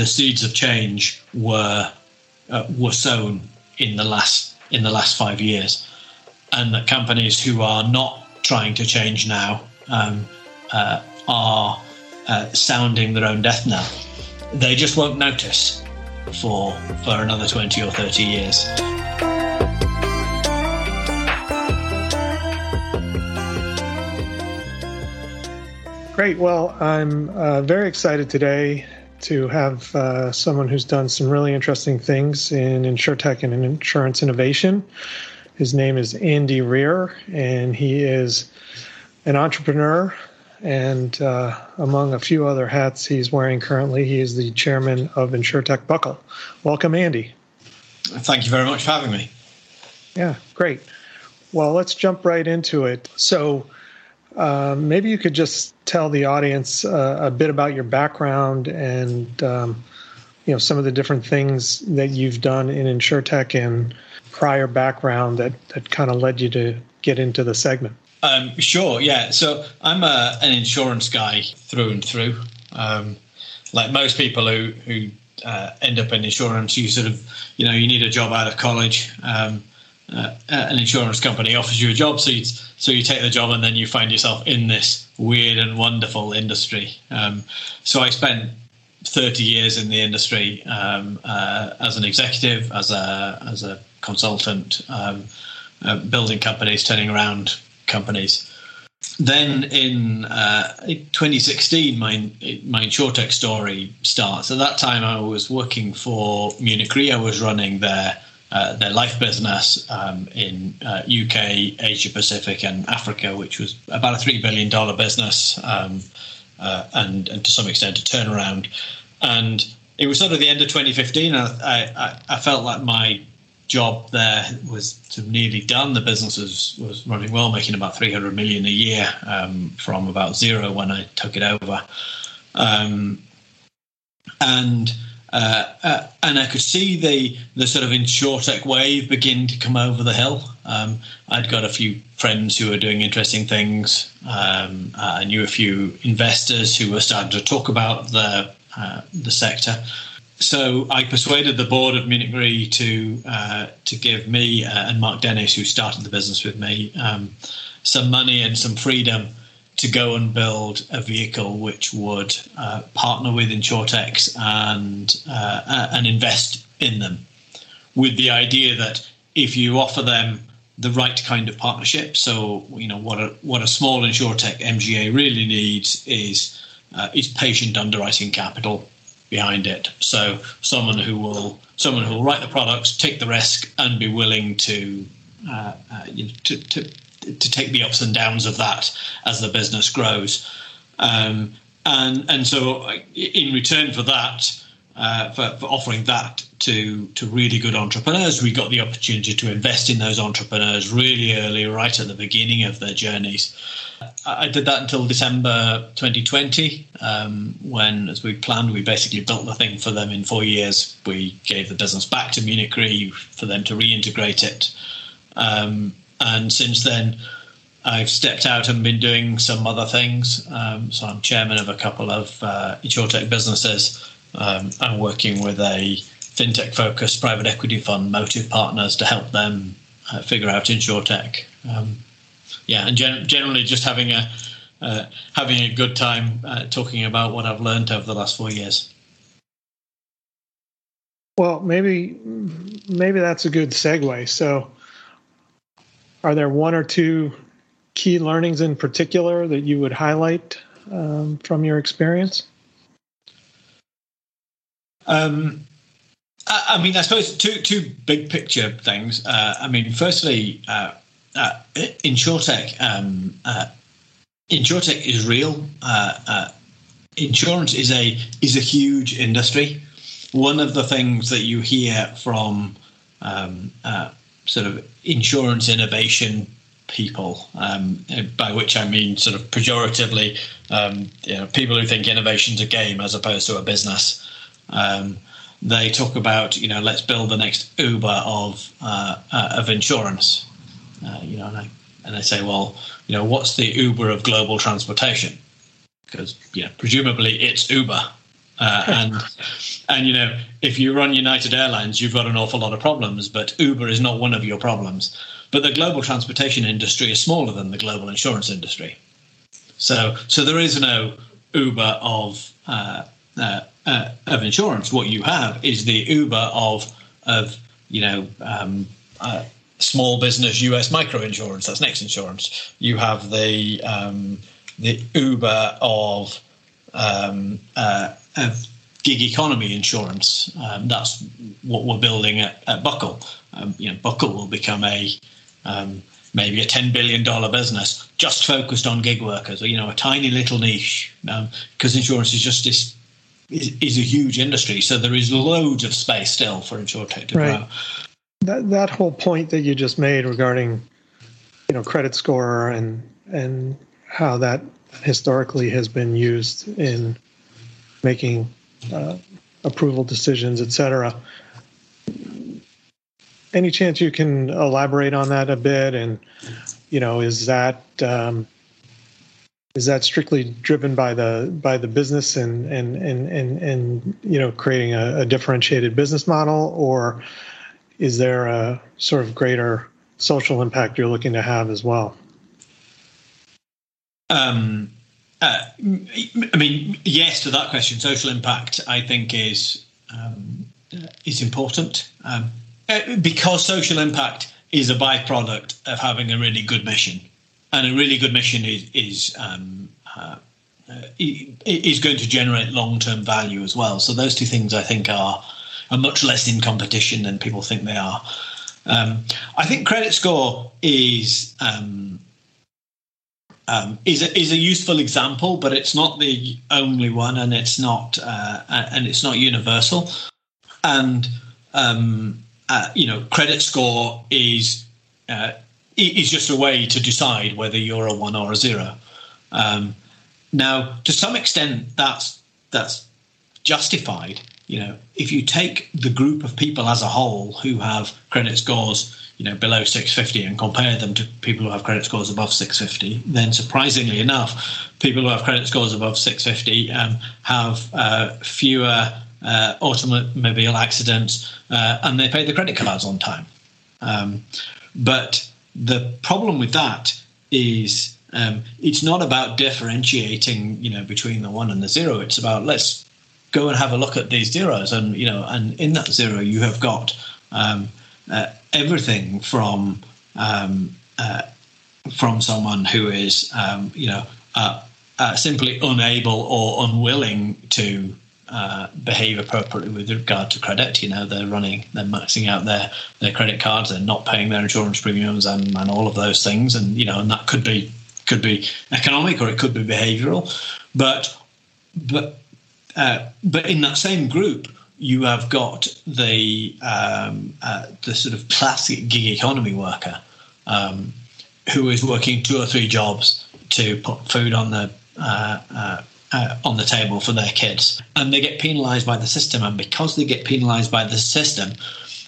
the seeds of change were uh, were sown in the last in the last five years, and that companies who are not trying to change now um, uh, are uh, sounding their own death knell. They just won't notice for for another twenty or thirty years. Great. Well, I'm uh, very excited today to have uh, someone who's done some really interesting things in insurtech and in insurance innovation. His name is Andy Rear, and he is an entrepreneur. And uh, among a few other hats he's wearing currently, he is the chairman of InsurTech Buckle. Welcome, Andy. Thank you very much for having me. Yeah, great. Well, let's jump right into it. So, uh, maybe you could just tell the audience uh, a bit about your background and um, you know some of the different things that you've done in insurtech and prior background that that kind of led you to get into the segment. Um, sure, yeah. So I'm a, an insurance guy through and through. Um, like most people who who uh, end up in insurance, you sort of you know you need a job out of college. Um, uh, an insurance company offers you a job, so you, so you take the job, and then you find yourself in this weird and wonderful industry. Um, so I spent 30 years in the industry um, uh, as an executive, as a as a consultant, um, uh, building companies, turning around companies. Then in uh, 2016, my my insurtech story starts. At that time, I was working for Munich Re. I was running their uh, their life business um, in uh, UK, Asia Pacific, and Africa, which was about a three billion dollar business, um, uh, and and to some extent a turnaround. And it was sort of the end of 2015. I, I, I felt like my job there was nearly done. The business was, was running well, making about 300 million a year um, from about zero when I took it over. Um, and uh, uh, and I could see the the sort of insurtech wave begin to come over the hill. Um, I'd got a few friends who were doing interesting things. Um, I knew a few investors who were starting to talk about the uh, the sector. So I persuaded the board of Munich Re to uh, to give me uh, and Mark Dennis, who started the business with me, um, some money and some freedom to go and build a vehicle which would uh, partner with InsurTechs and uh, and invest in them, with the idea that if you offer them the right kind of partnership, so you know what a what a small InsurTech MGA really needs is uh, is patient underwriting capital behind it. So someone who will someone who will write the products, take the risk, and be willing to uh, uh, to, to to take the ups and downs of that as the business grows. Um, and and so in return for that, uh, for, for, offering that to to really good entrepreneurs, we got the opportunity to invest in those entrepreneurs really early, right at the beginning of their journeys. I did that until December 2020, um, when, as we planned, we basically built the thing for them in four years. We gave the business back to Munich Re for them to reintegrate it. Um, and since then, I've stepped out and been doing some other things. Um, so I'm chairman of a couple of uh, insurtech businesses. Um, I'm working with a fintech focused private equity fund, Motive Partners, to help them uh, figure out insurtech. Um, yeah, and gen- generally just having a uh, having a good time uh, talking about what I've learned over the last four years. Well, maybe maybe that's a good segue. So are there one or two key learnings in particular that you would highlight um, from your experience? Um, I, I, mean, I suppose two two big picture things. Uh, I mean, firstly, uh, uh, insurtech um, uh, is real. Uh, uh, insurance is a is a huge industry. One of the things that you hear from um, uh, sort of insurance innovation people, um, by which I mean sort of pejoratively, um, you know, people who think innovation's a game as opposed to a business. Um, they talk about, you know, let's build the next Uber of uh, uh, of insurance. Uh, you know, and I, and they say, well, you know, what's the Uber of global transportation? Because, you know, presumably it's Uber. Uh, and and you know, if you run United Airlines, you've got an awful lot of problems, but Uber is not one of your problems. But the global transportation industry is smaller than the global insurance industry. So, so there is no Uber of uh, uh, uh, of insurance. What you have is the Uber of of you know um, uh, small business US micro insurance. That's Next Insurance. You have the um, the Uber of um, uh, of gig economy insurance. Um, that's what we're building at, at Buckle. Um, you know, Buckle will become a um, maybe a ten billion dollar business just focused on gig workers, or you know, a tiny little niche because um, insurance is just this. Is, is, a huge industry, so there is loads of space still for insurtech to right. grow. That that whole point that you just made regarding, you know, credit score and and how that historically has been used in making uh, approval decisions, et cetera. Any chance you can elaborate on that a bit? And you know, is that um, is that strictly driven by the by the business and and and and, and you know creating a, a differentiated business model, or is there a sort of greater social impact you're looking to have as well? Um, uh, I mean, yes to that question. Social impact, I think, is um, is important um, uh, because social impact is a byproduct of having a really good mission, and a really good mission is is um, uh, uh is going to generate long term value as well. So those two things, I think, are are much less in competition than people think they are. Um, I think credit score is um, um, is a, is a useful example, but it's not the only one, and it's not uh, and it's not universal. And um, uh, you know, credit score is uh, is just a way to decide whether you're a one or a zero. Um, now, to some extent, that's that's justified. You know, if you take the group of people as a whole who have credit scores you know below 650 and compare them to people who have credit scores above 650 then surprisingly enough people who have credit scores above 650 um, have uh, fewer uh, automobile accidents uh, and they pay the credit cards on time. Um, but the problem with that is um, it's not about differentiating you know between the one and the zero. It's about let's go and have a look at these zeros and you know and in that zero you have got um, uh, everything from um, uh, from someone who is um, you know uh, uh, simply unable or unwilling to uh, behave appropriately with regard to credit. You know, they're running, they're maxing out their their credit cards, they're not paying their insurance premiums, and, and all of those things. And you know, and that could be could be economic or it could be behavioural, but but uh, but in that same group, you have got the um, uh, the sort of classic gig economy worker um, who is working two or three jobs to put food on the uh, uh, uh on the table for their kids, and they get penalised by the system. And because they get penalised by the system,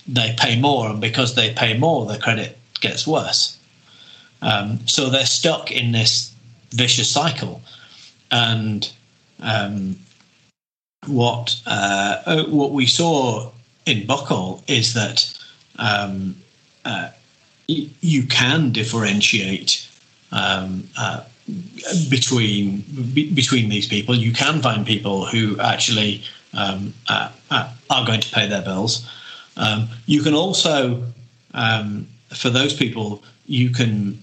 they pay more, and because they pay more, their credit gets worse. Um, so they're stuck in this vicious cycle, and um, what uh, uh, what we saw in Buckle is that um, uh, you can differentiate um, uh, between b- between these people. You can find people who actually um, uh, uh, are going to pay their bills. Um, you can also, um, for those people, you can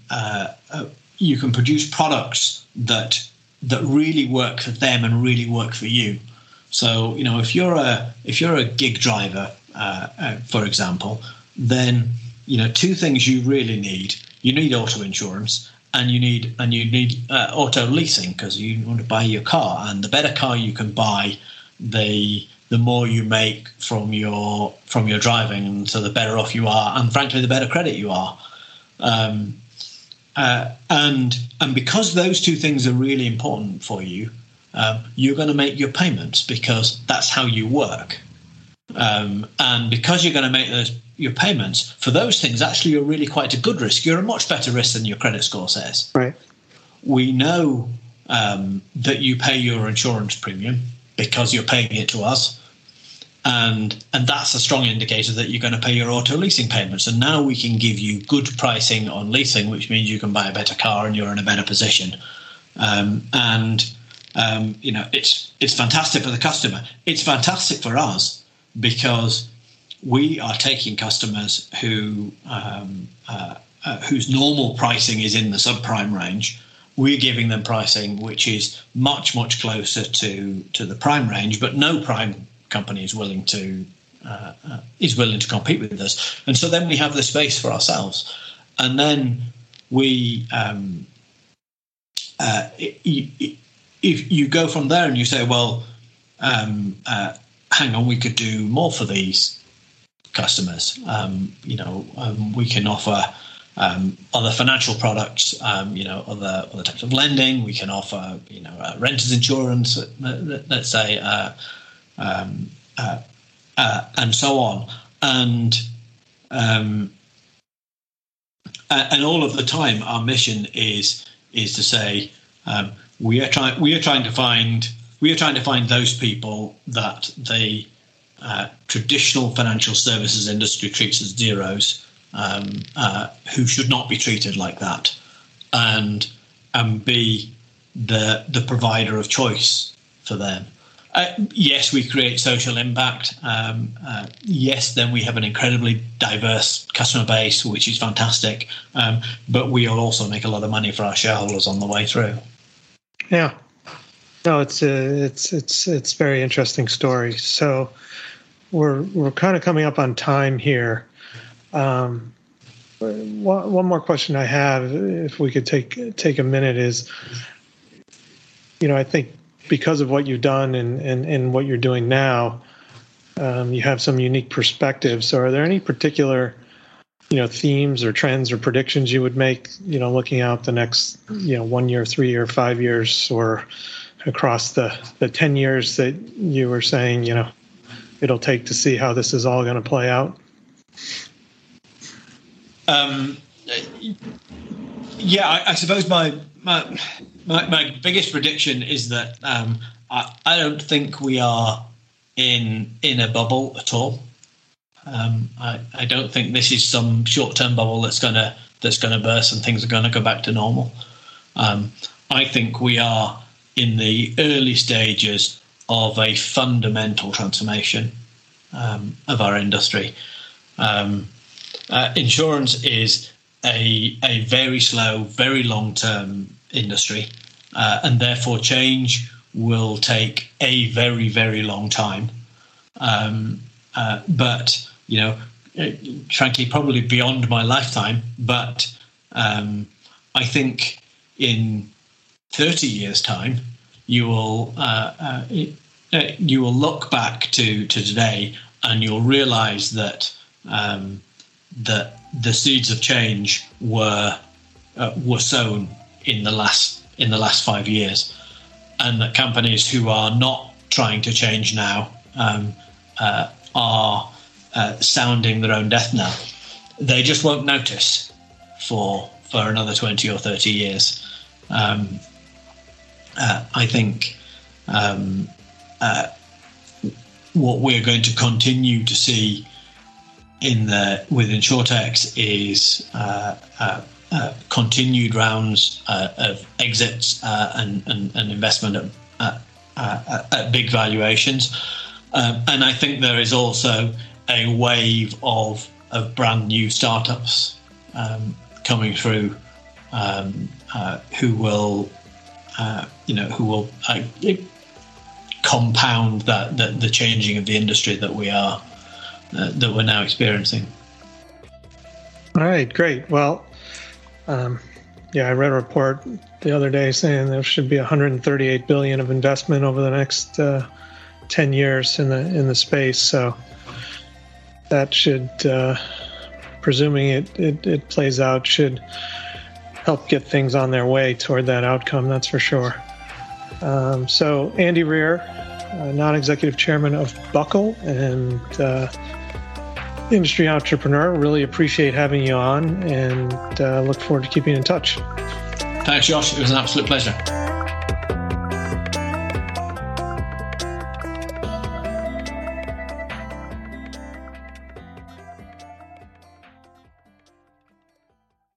you can produce products that that really work for them and really work for you. So you know if you're a if you're a gig driver, uh, uh, for example, then you know two things you really need: you need auto insurance and you need and you need uh, auto leasing because you want to buy your car. And the better car you can buy, the the more you make from your from your driving, and so the better off you are, and frankly, the better credit you are. Um, uh, and and because those two things are really important for you, um, you're going to make your payments because that's how you work. Um, and because you're going to make those your payments for those things, actually, you're really quite a good risk. You're a much better risk than your credit score says. Right. We know um, that you pay your insurance premium because you're paying it to us, and and that's a strong indicator that you're going to pay your auto leasing payments. And now we can give you good pricing on leasing, which means you can buy a better car and you're in a better position. Um, and um, you know it's it's fantastic for the customer. It's fantastic for us because we are taking customers who um, uh, uh, whose normal pricing is in the subprime range. We're giving them pricing which is much much closer to to the prime range, but no prime company is willing to uh, uh, is willing to compete with us. And so then we have the space for ourselves, and then we. Um, uh, if you go from there and you say, well, um, uh, hang on, we could do more for these customers. Um, you know, um, we can offer um, other financial products, um, you know, other other types of lending. We can offer, you know, uh, renters insurance, let's say, uh, um, uh, uh, and so on. And and all of the time, our mission is is to say we are trying we are trying to find we are trying to find those people that the uh, traditional financial services industry treats as zeros, um, uh, who should not be treated like that, and and be the the provider of choice for them. Uh, yes, we create social impact. Um, uh, yes, then we have an incredibly diverse customer base, which is fantastic. Um, but we will also make a lot of money for our shareholders on the way through. Yeah, no, it's a, it's it's it's very interesting story. So we're we're kind of coming up on time here. Um, one, one more question I have, if we could take take a minute, is you know I think because of what you've done and, and, and what you're doing now, um, you have some unique perspectives. So, are there any particular, you know, themes or trends or predictions you would make, you know, looking out the next, you know, one year, three year, five years, or across the the ten years that you were saying, you know, it'll take to see how this is all going to play out? Um, yeah, I, I suppose my my my, my biggest prediction is that um, I, I don't think we are in in a bubble at all. Um, I, I don't think this is some short term bubble that's gonna that's gonna burst and things are gonna go back to normal. Um, I think we are in the early stages of a fundamental transformation um, of our industry. Um, uh, insurance is a a very slow, very long term industry, uh, and therefore change will take a very very long time. Um, uh, but you know, uh, frankly, probably beyond my lifetime. But um, I think in thirty years' time, you will uh, uh, uh, you will look back to to today, and you'll realise that um, that the seeds of change were were sown in the last in the last five years, and that companies who are not trying to change now um, uh, are uh, sounding their own death knell. They just won't notice for for another twenty or thirty years. Um, uh, I think um, uh, what we're going to continue to see in the with InsurTechs is uh, uh uh, continued rounds of exits and, and, and, investment at, at big valuations. Um, and I think there is also a wave of, of brand new startups um, coming through um, who will, you know, who will compound that, that, the changing of the industry that we are uh, that we're now experiencing. All right, great. Well, um, yeah, I read a report the other day saying there should be 138 billion of investment over the next 10 years in the in the space. So that should, uh, presuming it, it, it plays out, should help get things on their way toward that outcome. That's for sure. Um, so Andy Rear, uh, non-executive chairman of Buckle and uh, industry entrepreneur. Really appreciate having you on and uh, look forward to keeping in touch. Thanks, Josh. It was an absolute pleasure.